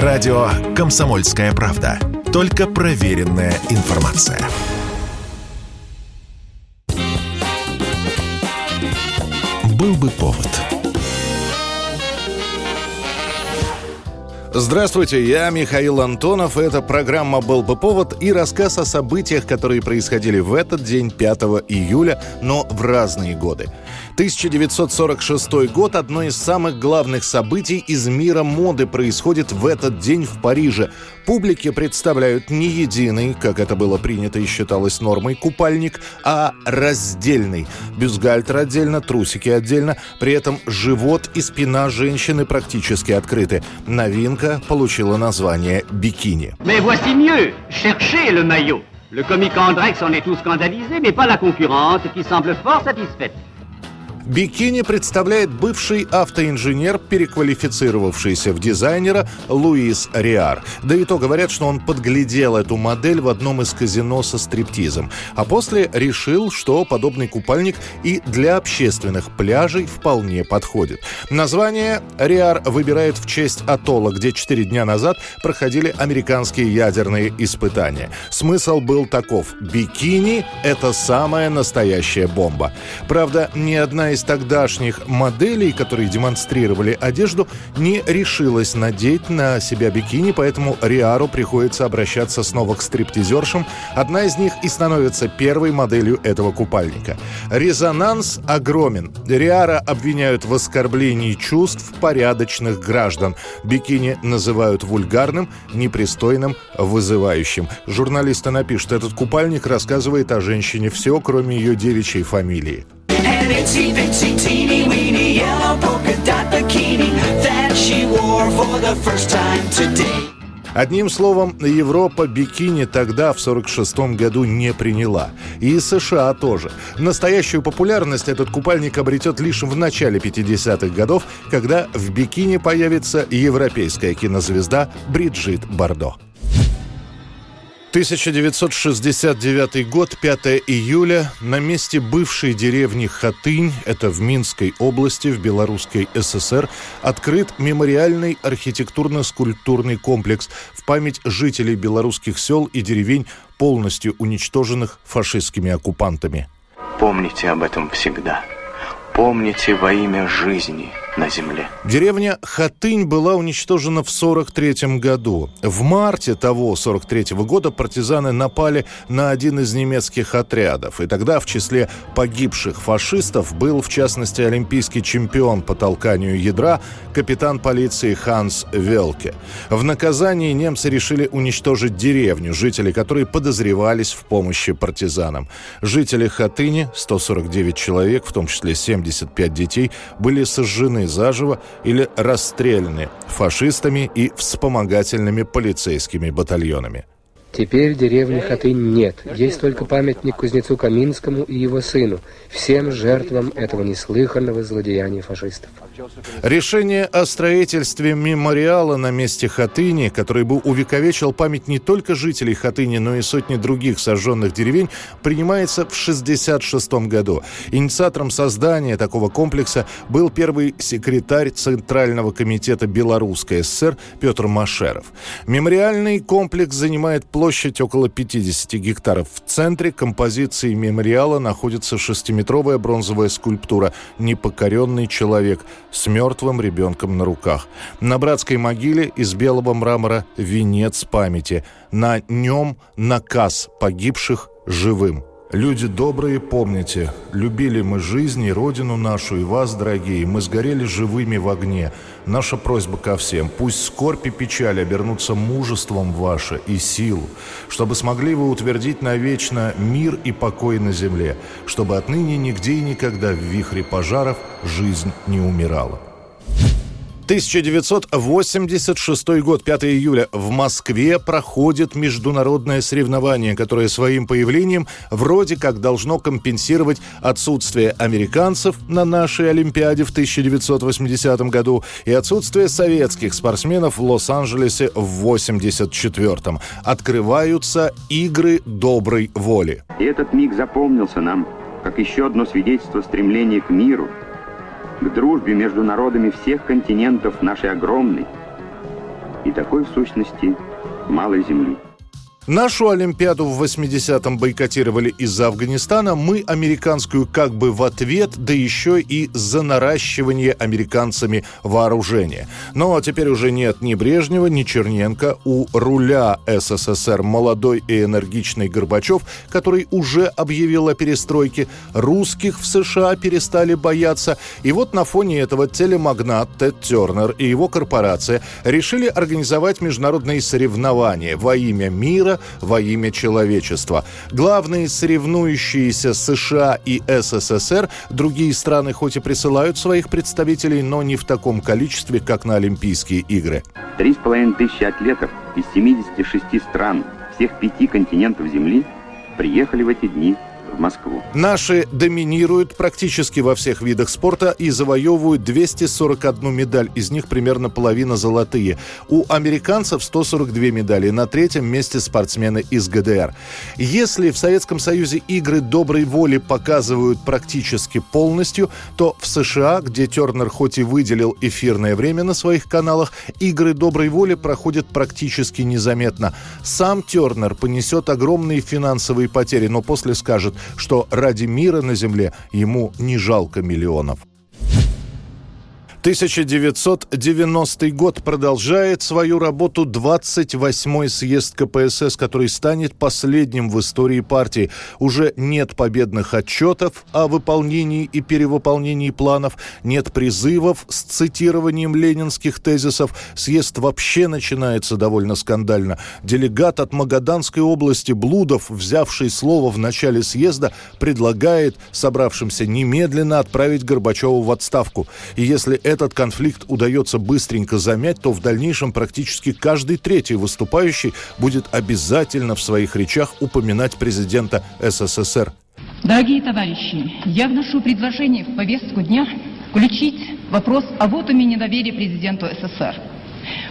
Радио «Комсомольская правда». Только проверенная информация. Был бы повод. Здравствуйте, я Михаил Антонов. Это программа «Был бы повод» и рассказ о событиях, которые происходили в этот день, 5 июля, но в разные годы. 1946 год – одно из самых главных событий из мира моды происходит в этот день в Париже. Публике представляют не единый, как это было принято и считалось нормой, купальник, а раздельный. Бюстгальтер отдельно, трусики отдельно. При этом живот и спина женщины практически открыты. Новинка получила название «бикини». Le comique Andrex en est tout scandalisé, mais pas la concurrente qui semble fort satisfaite. Бикини представляет бывший автоинженер, переквалифицировавшийся в дизайнера Луис Риар. Да и то говорят, что он подглядел эту модель в одном из казино со стриптизом. А после решил, что подобный купальник и для общественных пляжей вполне подходит. Название Риар выбирает в честь атолла, где четыре дня назад проходили американские ядерные испытания. Смысл был таков. Бикини – это самая настоящая бомба. Правда, ни одна из тогдашних моделей, которые демонстрировали одежду, не решилась надеть на себя бикини, поэтому Риару приходится обращаться снова к стриптизершам. Одна из них и становится первой моделью этого купальника. Резонанс огромен. Риара обвиняют в оскорблении чувств порядочных граждан. Бикини называют вульгарным, непристойным, вызывающим. Журналисты напишут, этот купальник рассказывает о женщине все, кроме ее девичьей фамилии. And itsy bitsy teeny weeny yellow polka dot bikini that she wore for the first time today. Одним словом, Европа бикини тогда, в 46 году, не приняла. И США тоже. Настоящую популярность этот купальник обретет лишь в начале 50-х годов, когда в бикини появится европейская кинозвезда Бриджит Бардо. 1969 год, 5 июля, на месте бывшей деревни Хатынь, это в Минской области, в Белорусской ССР, открыт мемориальный архитектурно-скульптурный комплекс в память жителей белорусских сел и деревень, полностью уничтоженных фашистскими оккупантами. Помните об этом всегда. Помните во имя жизни на земле. Деревня Хатынь была уничтожена в 43 году. В марте того 43 года партизаны напали на один из немецких отрядов. И тогда в числе погибших фашистов был, в частности, олимпийский чемпион по толканию ядра, капитан полиции Ханс Велке. В наказании немцы решили уничтожить деревню, жители которой подозревались в помощи партизанам. Жители Хатыни, 149 человек, в том числе 75 детей, были сожжены заживо или расстреляны фашистами и вспомогательными полицейскими батальонами. Теперь деревни Хатынь нет. Есть только памятник кузнецу Каминскому и его сыну, всем жертвам этого неслыханного злодеяния фашистов. Решение о строительстве мемориала на месте Хатыни, который бы увековечил память не только жителей Хатыни, но и сотни других сожженных деревень, принимается в 1966 году. Инициатором создания такого комплекса был первый секретарь Центрального комитета Белорусской ССР Петр Машеров. Мемориальный комплекс занимает площадь около 50 гектаров. В центре композиции мемориала находится шестиметровая бронзовая скульптура «Непокоренный человек» с мертвым ребенком на руках. На братской могиле из белого мрамора венец памяти. На нем наказ погибших живым. Люди добрые, помните, любили мы жизнь и родину нашу, и вас, дорогие, мы сгорели живыми в огне. Наша просьба ко всем, пусть скорбь и печаль обернутся мужеством ваше и силу, чтобы смогли вы утвердить навечно мир и покой на земле, чтобы отныне нигде и никогда в вихре пожаров жизнь не умирала. 1986 год, 5 июля. В Москве проходит международное соревнование, которое своим появлением вроде как должно компенсировать отсутствие американцев на нашей Олимпиаде в 1980 году и отсутствие советских спортсменов в Лос-Анджелесе в 1984. Открываются игры доброй воли. И этот миг запомнился нам, как еще одно свидетельство стремления к миру, к дружбе между народами всех континентов нашей огромной, и такой в сущности малой земли. Нашу Олимпиаду в 80-м бойкотировали из-за Афганистана, мы американскую как бы в ответ, да еще и за наращивание американцами вооружения. Но теперь уже нет ни Брежнева, ни Черненко. У руля СССР молодой и энергичный Горбачев, который уже объявил о перестройке. Русских в США перестали бояться. И вот на фоне этого телемагнат Тед Тернер и его корпорация решили организовать международные соревнования во имя мира, мира во имя человечества. Главные соревнующиеся США и СССР, другие страны хоть и присылают своих представителей, но не в таком количестве, как на Олимпийские игры. Три с половиной тысячи атлетов из 76 стран всех пяти континентов Земли приехали в эти дни в Москву. Наши доминируют практически во всех видах спорта и завоевывают 241 медаль, из них примерно половина золотые. У американцев 142 медали, на третьем месте спортсмены из ГДР. Если в Советском Союзе игры доброй воли показывают практически полностью, то в США, где Тернер хоть и выделил эфирное время на своих каналах, игры доброй воли проходят практически незаметно. Сам Тернер понесет огромные финансовые потери, но после скажет, что ради мира на земле ему не жалко миллионов. 1990 год продолжает свою работу 28-й съезд КПСС, который станет последним в истории партии. Уже нет победных отчетов о выполнении и перевыполнении планов, нет призывов с цитированием ленинских тезисов. Съезд вообще начинается довольно скандально. Делегат от Магаданской области Блудов, взявший слово в начале съезда, предлагает собравшимся немедленно отправить Горбачева в отставку. И если этот конфликт удается быстренько замять, то в дальнейшем практически каждый третий выступающий будет обязательно в своих речах упоминать президента СССР. Дорогие товарищи, я вношу предложение в повестку дня включить вопрос о вотуме недоверия президенту СССР.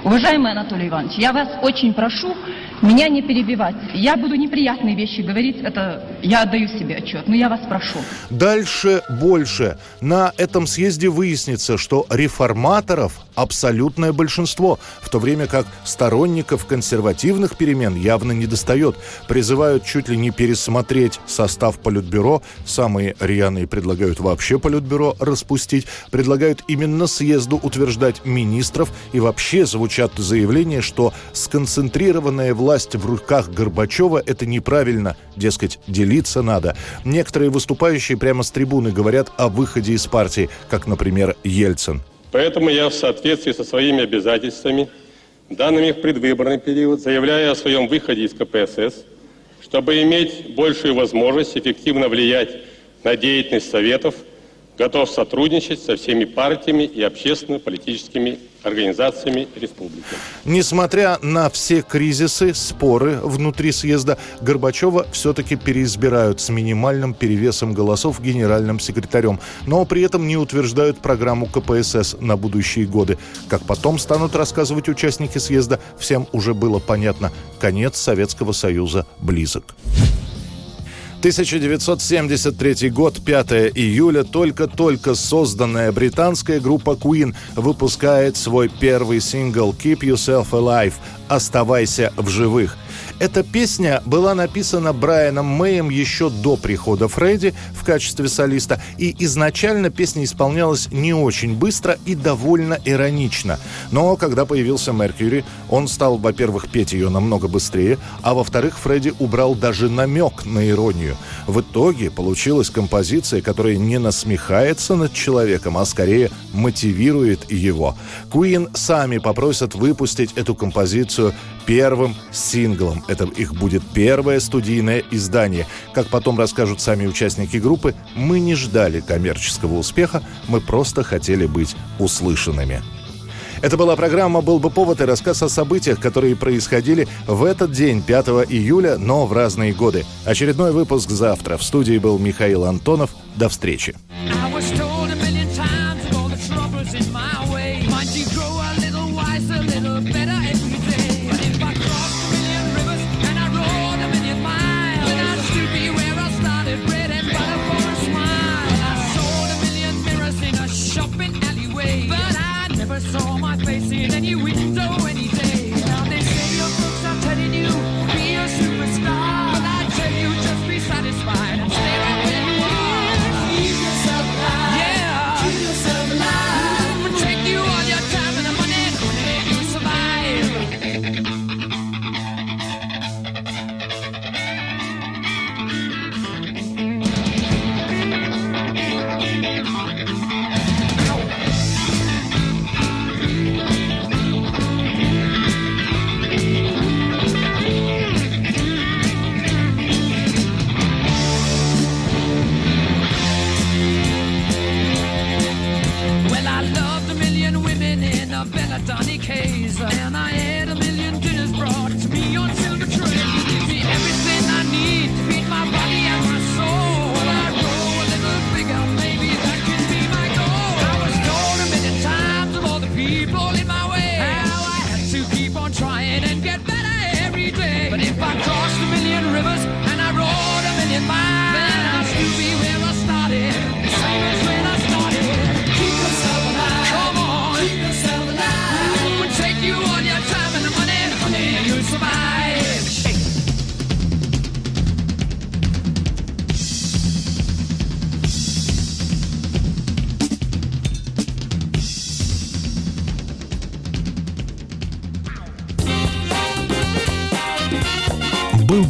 Уважаемый Анатолий Иванович, я вас очень прошу меня не перебивать. Я буду неприятные вещи говорить, это я отдаю себе отчет, но я вас прошу. Дальше больше. На этом съезде выяснится, что реформаторов абсолютное большинство, в то время как сторонников консервативных перемен явно не достает. Призывают чуть ли не пересмотреть состав Политбюро. Самые рьяные предлагают вообще Политбюро распустить. Предлагают именно съезду утверждать министров. И вообще звучат заявления, что сконцентрированная власть в руках Горбачева – это неправильно. Дескать, делиться надо. Некоторые выступающие прямо с трибуны говорят о выходе из партии, как, например, Ельцин. Поэтому я в соответствии со своими обязательствами, данными в предвыборный период, заявляю о своем выходе из КПСС, чтобы иметь большую возможность эффективно влиять на деятельность Советов – готов сотрудничать со всеми партиями и общественно-политическими организациями республики. Несмотря на все кризисы, споры внутри съезда, Горбачева все-таки переизбирают с минимальным перевесом голосов генеральным секретарем, но при этом не утверждают программу КПСС на будущие годы. Как потом станут рассказывать участники съезда, всем уже было понятно, конец Советского Союза близок. 1973 год, 5 июля, только-только созданная британская группа Queen выпускает свой первый сингл «Keep Yourself Alive» «Оставайся в живых». Эта песня была написана Брайаном Мэем еще до прихода Фредди в качестве солиста, и изначально песня исполнялась не очень быстро и довольно иронично. Но когда появился Меркьюри, он стал, во-первых, петь ее намного быстрее, а во-вторых, Фредди убрал даже намек на иронию. В итоге получилась композиция, которая не насмехается над человеком, а скорее мотивирует его. Queen сами попросят выпустить эту композицию первым синглом. Это их будет первое студийное издание. Как потом расскажут сами участники группы, мы не ждали коммерческого успеха, мы просто хотели быть услышанными. Это была программа «Был бы повод» и рассказ о событиях, которые происходили в этот день, 5 июля, но в разные годы. Очередной выпуск завтра. В студии был Михаил Антонов. До встречи. saw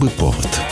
Бы повод.